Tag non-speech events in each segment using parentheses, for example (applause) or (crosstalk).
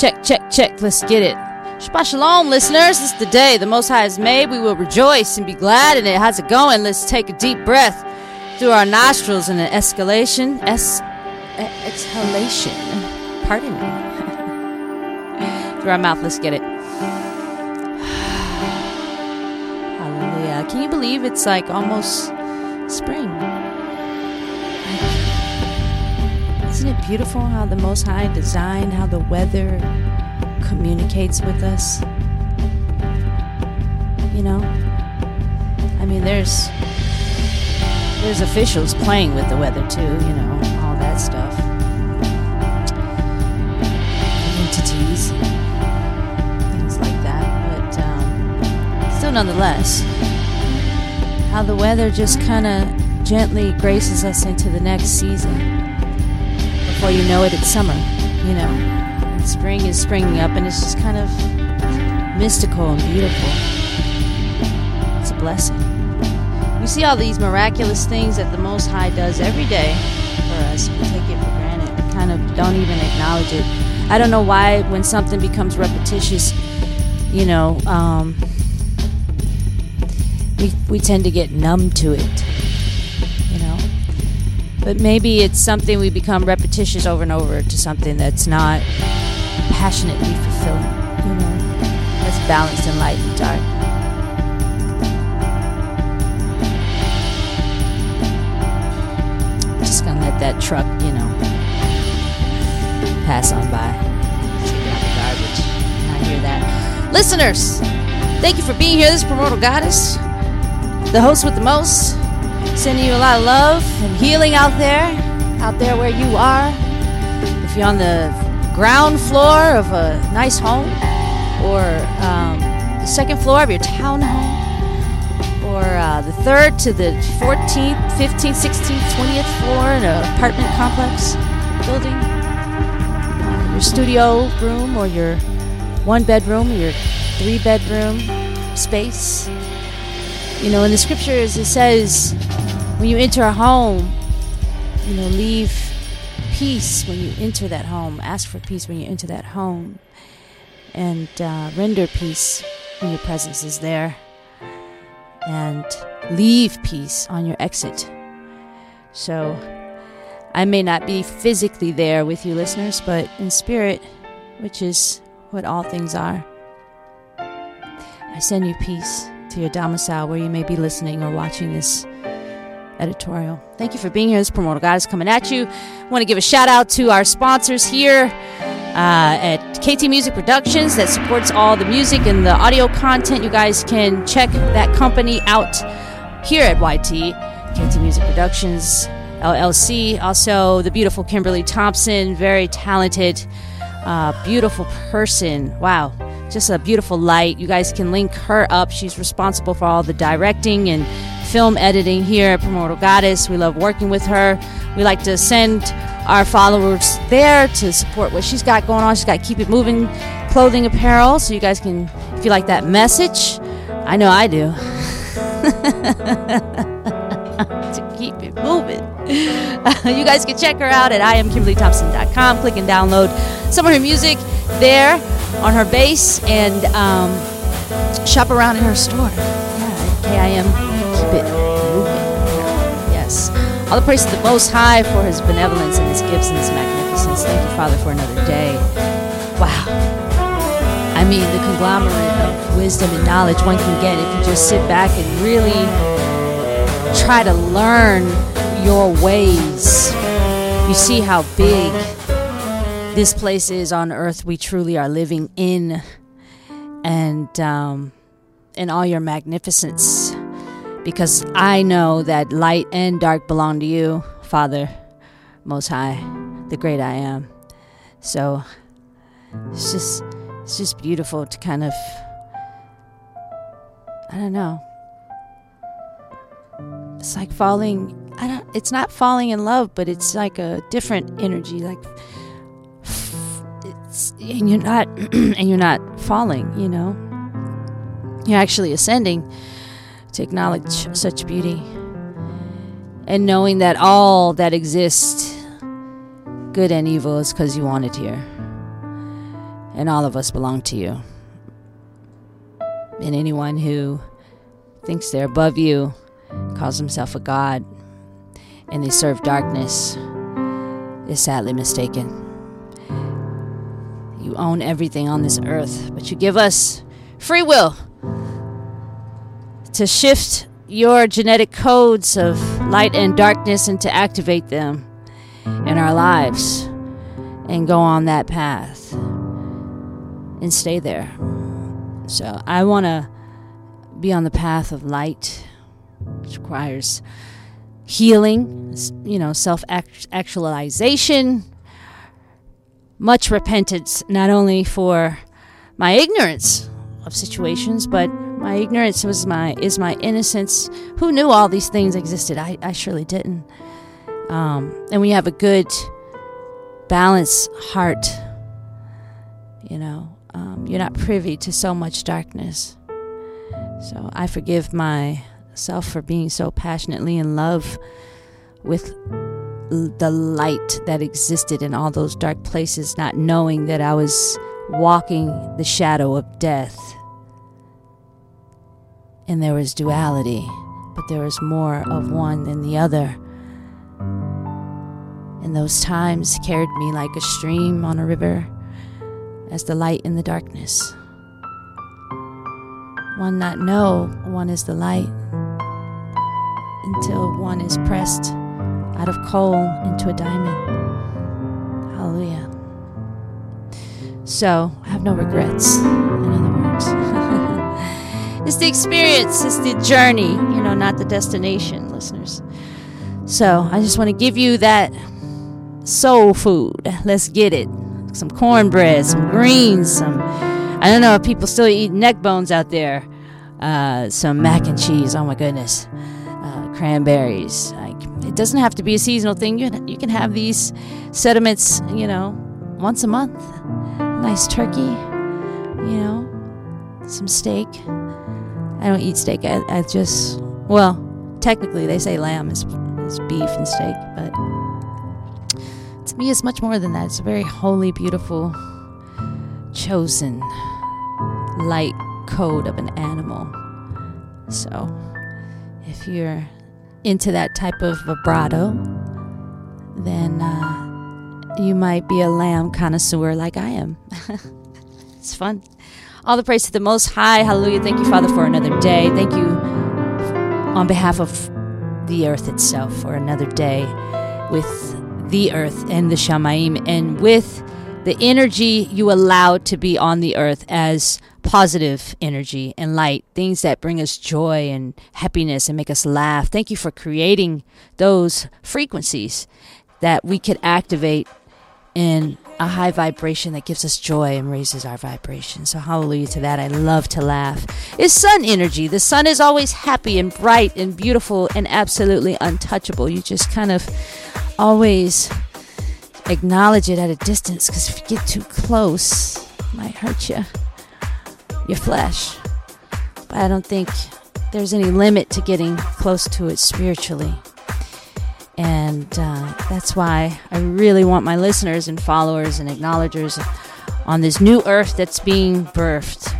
Check, check, check. Let's get it. Shabbat shalom, listeners. This is the day the Most High has made. We will rejoice and be glad in it. How's it going? Let's take a deep breath through our nostrils and an escalation. Es- exhalation. Pardon me. (laughs) through our mouth. Let's get it. (sighs) Hallelujah. Can you believe it's like almost spring? Isn't it beautiful how the Most High designed how the weather communicates with us? You know? I mean, there's there's officials playing with the weather too, you know, all that stuff. Entities, things like that. But um, still, nonetheless, how the weather just kind of gently graces us into the next season before you know it, it's summer, you know. And spring is springing up, and it's just kind of mystical and beautiful. It's a blessing. We see all these miraculous things that the Most High does every day for us. We take it for granted. We kind of don't even acknowledge it. I don't know why, when something becomes repetitious, you know, um, we, we tend to get numb to it but maybe it's something we become repetitious over and over to something that's not passionately fulfilling, you know, that's balanced in light and dark. Just gonna let that truck, you know, pass on by. I hear that. Listeners, thank you for being here. This is Primordial Goddess, the host with the most. Sending you a lot of love and healing out there, out there where you are. If you're on the ground floor of a nice home, or um, the second floor of your townhome, or uh, the third to the 14th, 15th, 16th, 20th floor in an apartment complex building, uh, your studio room, or your one bedroom, your three bedroom space. You know, in the scriptures it says, when you enter a home, you know, leave peace when you enter that home. Ask for peace when you enter that home. And uh, render peace when your presence is there. And leave peace on your exit. So, I may not be physically there with you, listeners, but in spirit, which is what all things are, I send you peace to your domicile where you may be listening or watching this editorial. Thank you for being here. This Primordial is coming at you. I want to give a shout out to our sponsors here uh, at KT Music Productions that supports all the music and the audio content. You guys can check that company out here at YT, KT Music Productions LLC. Also, the beautiful Kimberly Thompson, very talented, uh, beautiful person. Wow just a beautiful light. You guys can link her up. She's responsible for all the directing and film editing here at Primordial Goddess. We love working with her. We like to send our followers there to support what she's got going on. She's got Keep It Moving clothing apparel, so you guys can, if you like that message, I know I do. (laughs) to keep it moving. (laughs) you guys can check her out at iamkimberlythompson.com. Click and download some of her music there on her base and um, shop around in her store. Yeah, KIM, keep it moving. Yes. All the praise to the Most High for his benevolence and his gifts and his magnificence. Thank you, Father, for another day. Wow. I mean, the conglomerate of wisdom and knowledge one can get if you just sit back and really try to learn your ways. You see how big this place is on earth we truly are living in, and um, in all your magnificence. Because I know that light and dark belong to you, Father, Most High, the great I am. So it's just it's just beautiful to kind of I don't know. It's like falling I don't it's not falling in love, but it's like a different energy like and you're not (clears throat) and you're not falling, you know. You're actually ascending to acknowledge such beauty and knowing that all that exists good and evil is because you want it here And all of us belong to you. And anyone who thinks they're above you calls himself a god and they serve darkness is sadly mistaken. You own everything on this earth, but you give us free will to shift your genetic codes of light and darkness and to activate them in our lives and go on that path and stay there. So I want to be on the path of light, which requires healing, you know, self actualization, much repentance, not only for my ignorance of situations, but my ignorance was my is my innocence. Who knew all these things existed? I, I surely didn't. Um, and we have a good, balanced heart, you know, um, you're not privy to so much darkness. So I forgive myself for being so passionately in love with the light that existed in all those dark places, not knowing that I was walking the shadow of death. And there was duality, but there was more of one than the other. And those times carried me like a stream on a river as the light in the darkness. One not know one is the light until one is pressed out of coal into a diamond. Hallelujah. So, I have no regrets, in other words. (laughs) it's the experience, it's the journey, you know, not the destination, listeners. So, I just want to give you that soul food. Let's get it some cornbread, some greens, some. I don't know if people still eat neck bones out there. Uh, some mac and cheese. Oh my goodness. Uh, cranberries. Doesn't have to be a seasonal thing. You you can have these sediments. You know, once a month. Nice turkey. You know, some steak. I don't eat steak. I, I just well, technically they say lamb is is beef and steak, but to me, it's much more than that. It's a very holy, beautiful, chosen light code of an animal. So, if you're into that type of vibrato, then uh, you might be a lamb connoisseur like I am. (laughs) it's fun. All the praise to the Most High. Hallelujah. Thank you, Father, for another day. Thank you on behalf of the earth itself for another day with the earth and the Shamaim, and with the energy you allow to be on the earth as positive energy and light, things that bring us joy and happiness and make us laugh. Thank you for creating those frequencies that we could activate in a high vibration that gives us joy and raises our vibration. So, hallelujah to that. I love to laugh. It's sun energy. The sun is always happy and bright and beautiful and absolutely untouchable. You just kind of always acknowledge it at a distance because if you get too close, it might hurt you, your flesh. But I don't think there's any limit to getting close to it spiritually. And uh, that's why I really want my listeners and followers and acknowledgers on this new earth that's being birthed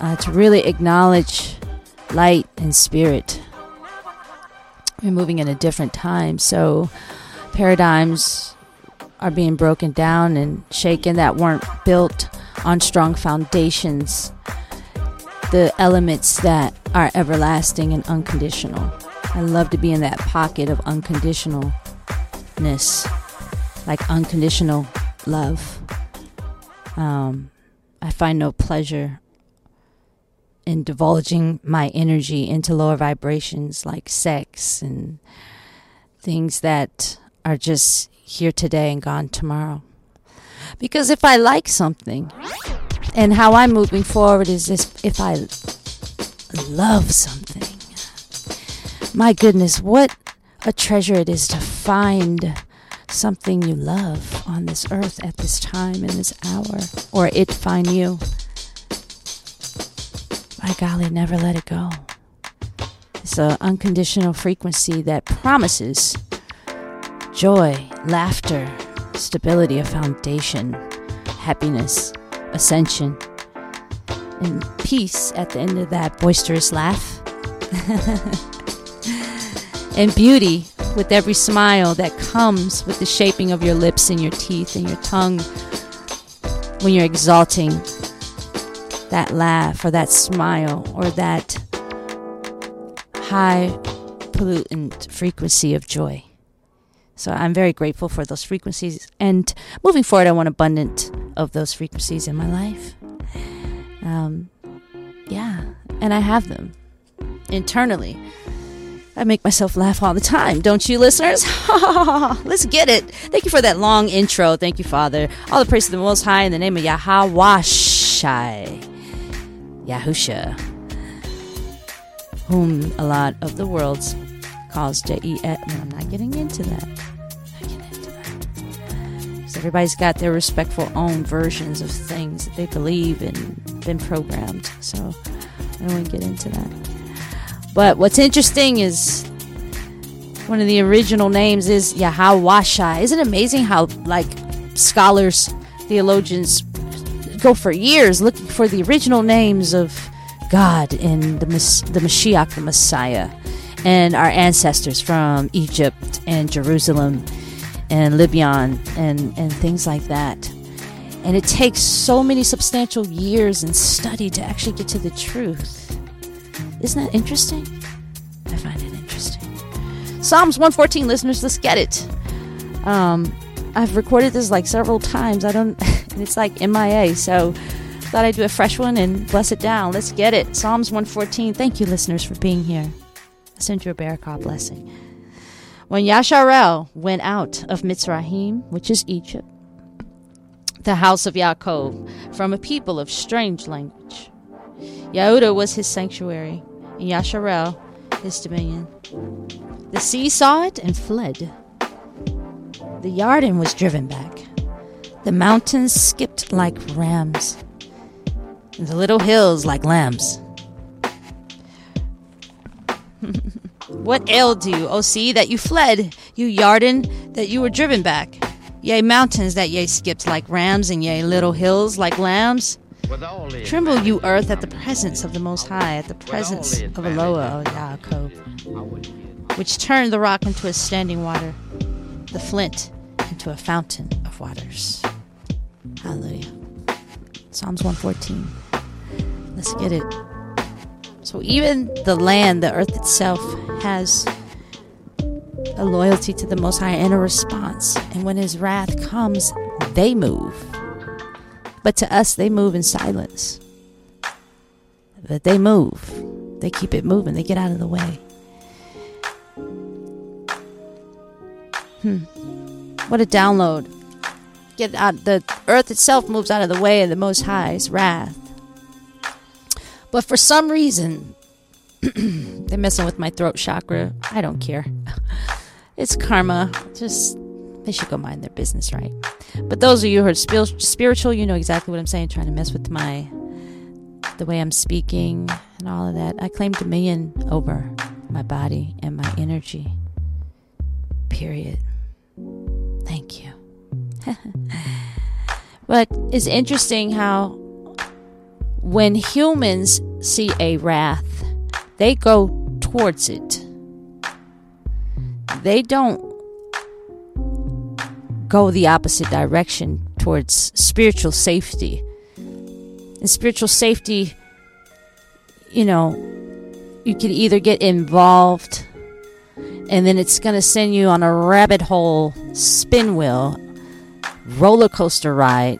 uh, to really acknowledge light and spirit. We're moving in a different time. So, paradigms are being broken down and shaken that weren't built on strong foundations, the elements that are everlasting and unconditional. I love to be in that pocket of unconditionalness, like unconditional love. Um, I find no pleasure in divulging my energy into lower vibrations like sex and things that are just here today and gone tomorrow. Because if I like something, and how I'm moving forward is this if I love something, my goodness, what a treasure it is to find something you love on this earth at this time in this hour, or it find you. By golly, never let it go. It's an unconditional frequency that promises joy, laughter, stability, a foundation, happiness, ascension and peace at the end of that boisterous laugh. (laughs) and beauty with every smile that comes with the shaping of your lips and your teeth and your tongue when you're exalting that laugh or that smile or that high pollutant frequency of joy. So I'm very grateful for those frequencies. And moving forward, I want abundant of those frequencies in my life. Um, yeah, and I have them internally. I make myself laugh all the time, don't you, listeners? (laughs) Let's get it. Thank you for that long intro. Thank you, Father. All the praise to the Most High in the name of Yahweh Shai, Yahusha, whom a lot of the world's calls J E S. I'm not getting into that. Because everybody's got their respectful own versions of things that they believe and been programmed. So I don't want to get into that. But what's interesting is one of the original names is Yahawashai. Isn't it amazing how like scholars, theologians go for years looking for the original names of God and the the Mashiach, the Messiah, and our ancestors from Egypt and Jerusalem and Libyan and and things like that. And it takes so many substantial years and study to actually get to the truth. Isn't that interesting? I find it interesting. Psalms 114, listeners, let's get it. Um, I've recorded this like several times. I don't, (laughs) it's like MIA. So thought I'd do a fresh one and bless it down. Let's get it. Psalms 114. Thank you, listeners, for being here. Send you a Barakah blessing. When Yasharel went out of Mitzrayim, which is Egypt, the house of Yaakov, from a people of strange language, Yehuda was his sanctuary, and Yasharel his dominion. The sea saw it and fled. The Yarden was driven back. The mountains skipped like rams, and the little hills like lambs. What ailed you, O sea, that you fled, you Yarden, that you were driven back? Yea, mountains that ye skipped like rams, and yea, little hills like lambs? Tremble, you earth, at the presence of the Most High, at the presence of Eloah, O Yaakov, which turned the rock into a standing water, the flint into a fountain of waters. Hallelujah. Psalms 114. Let's get it. So, even the land, the earth itself, has a loyalty to the Most High and a response. And when His wrath comes, they move. But to us, they move in silence. But they move. They keep it moving. They get out of the way. Hmm. What a download. Get out. The earth itself moves out of the way of the Most High's wrath. But for some reason, (clears throat) they're messing with my throat chakra. I don't care. (laughs) It's karma. Just they should go mind their business, right? But those of you who are spiritual, you know exactly what I'm saying. Trying to mess with my the way I'm speaking and all of that. I claim dominion over my body and my energy. Period. Thank you. (laughs) but it's interesting how when humans see a wrath, they go towards it. They don't go the opposite direction towards spiritual safety. And spiritual safety, you know, you could either get involved and then it's going to send you on a rabbit hole spin wheel roller coaster ride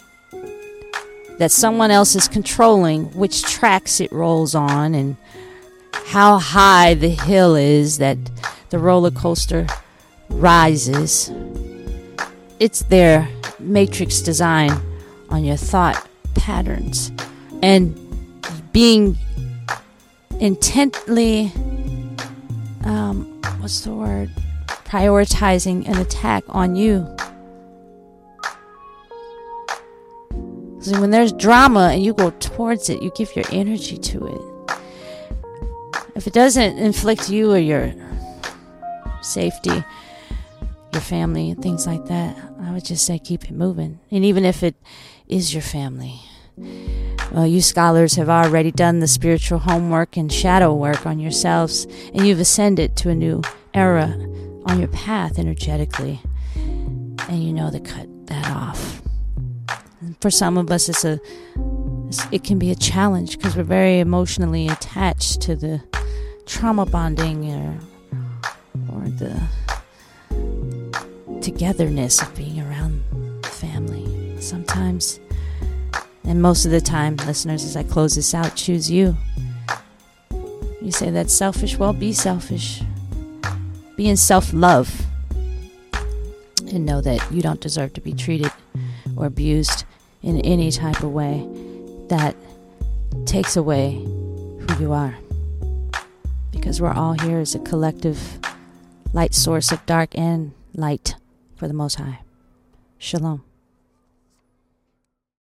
that someone else is controlling which tracks it rolls on and how high the hill is that the roller coaster rises. It's their matrix design on your thought patterns. And being intently um, what's the word? Prioritizing an attack on you when there's drama and you go towards it you give your energy to it if it doesn't inflict you or your safety your family things like that, I would just say keep it moving. And even if it is your family, Well, you scholars have already done the spiritual homework and shadow work on yourselves, and you've ascended to a new era on your path energetically. And you know to cut that off. For some of us, it's a it can be a challenge because we're very emotionally attached to the trauma bonding or or the togetherness of being around family. Sometimes and most of the time, listeners, as I close this out, choose you. You say that's selfish. Well, be selfish. Be in self love. And know that you don't deserve to be treated or abused in any type of way that takes away who you are. Because we're all here as a collective light source of dark and light for the Most High. Shalom.